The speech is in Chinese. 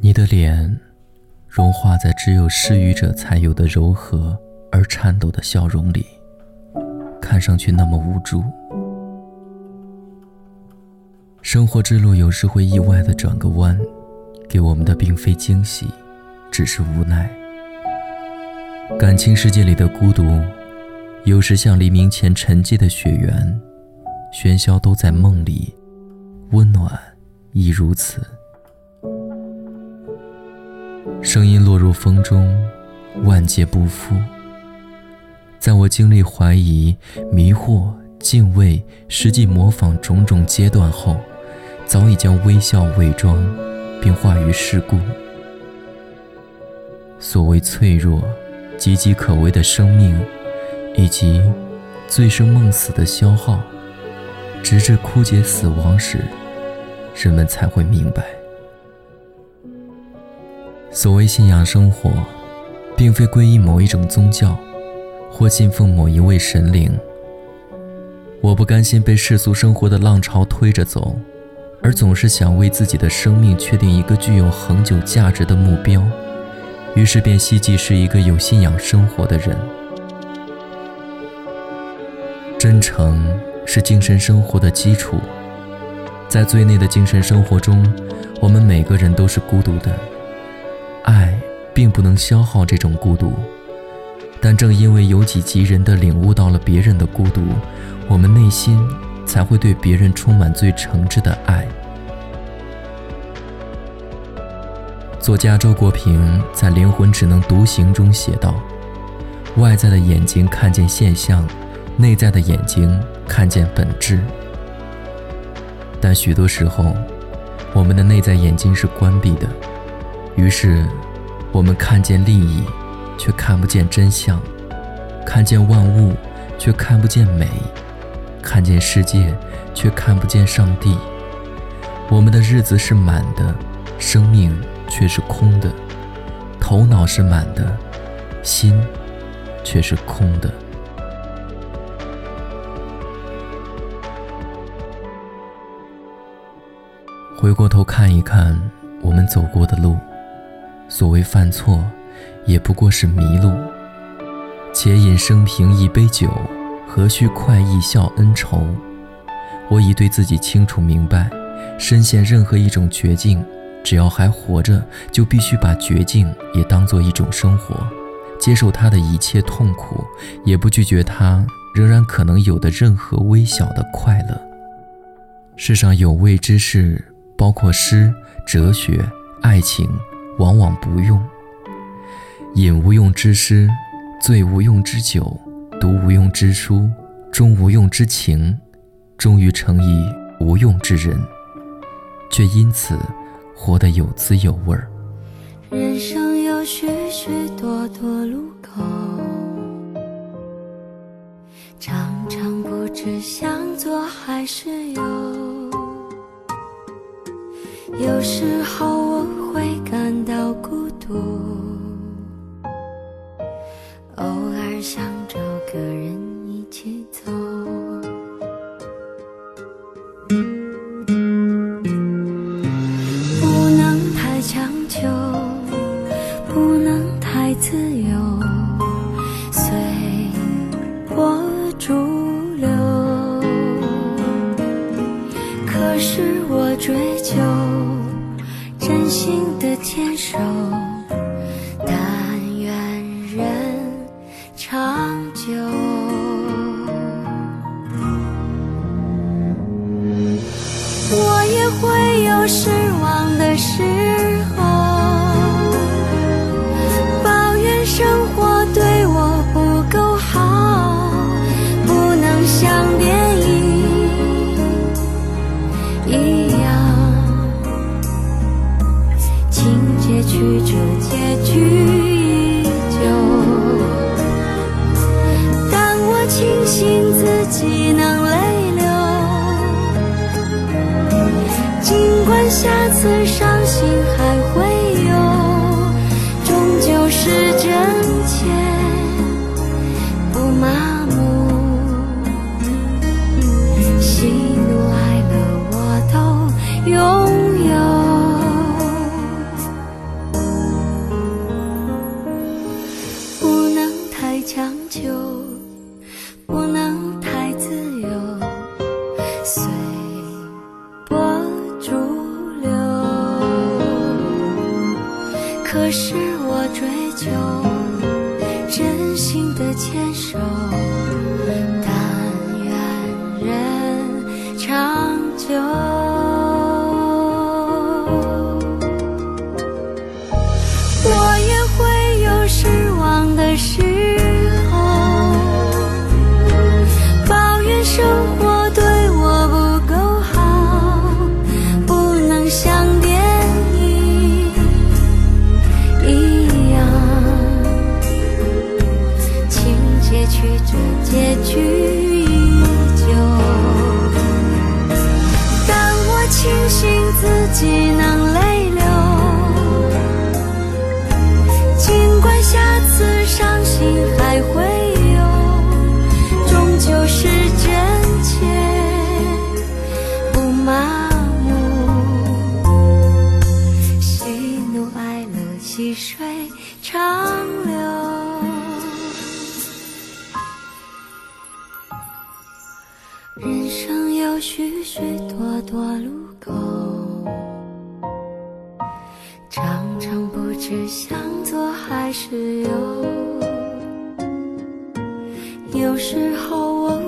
你的脸融化在只有失语者才有的柔和而颤抖的笑容里，看上去那么无助。生活之路有时会意外的转个弯，给我们的并非惊喜，只是无奈。感情世界里的孤独，有时像黎明前沉寂的雪原，喧嚣都在梦里，温暖亦如此。声音落入风中，万劫不复。在我经历怀疑、迷惑、敬畏、实际模仿种种阶段后，早已将微笑伪装，并化于世故。所谓脆弱、岌岌可危的生命，以及醉生梦死的消耗，直至枯竭死亡时，人们才会明白。所谓信仰生活，并非皈依某一种宗教，或信奉某一位神灵。我不甘心被世俗生活的浪潮推着走，而总是想为自己的生命确定一个具有恒久价值的目标，于是便希冀是一个有信仰生活的人。真诚是精神生活的基础，在最内的精神生活中，我们每个人都是孤独的。爱并不能消耗这种孤独，但正因为由己及人的领悟到了别人的孤独，我们内心才会对别人充满最诚挚的爱。作家周国平在《灵魂只能独行》中写道：“外在的眼睛看见现象，内在的眼睛看见本质。但许多时候，我们的内在眼睛是关闭的。”于是，我们看见利益，却看不见真相；看见万物，却看不见美；看见世界，却看不见上帝。我们的日子是满的，生命却是空的；头脑是满的，心却是空的。回过头看一看我们走过的路。所谓犯错，也不过是迷路。且饮生平一杯酒，何须快意笑恩仇？我已对自己清楚明白，深陷任何一种绝境，只要还活着，就必须把绝境也当做一种生活，接受它的一切痛苦，也不拒绝它仍然可能有的任何微小的快乐。世上有味之事，包括诗、哲学、爱情。往往不用饮无用之诗，醉无用之酒，读无用之书，终无用之情，终于成一无用之人，却因此活得有滋有味儿。人生有许许多多路口，常常不知向左还是右，有时候我会孤独，偶尔想找个人一起走。不能太强求，不能太自由，随波逐流。可是我追求真心的牵手，失望的时候，抱怨生活对我不够好，不能像电影一样，情节曲折，结局依旧。但我庆幸自己能次伤心还会有终究是真切不麻木喜怒哀乐我都拥有不能太强求真心的牵手，细水长流，人生有许许多多路口，常常不知向左还是右，有时候我。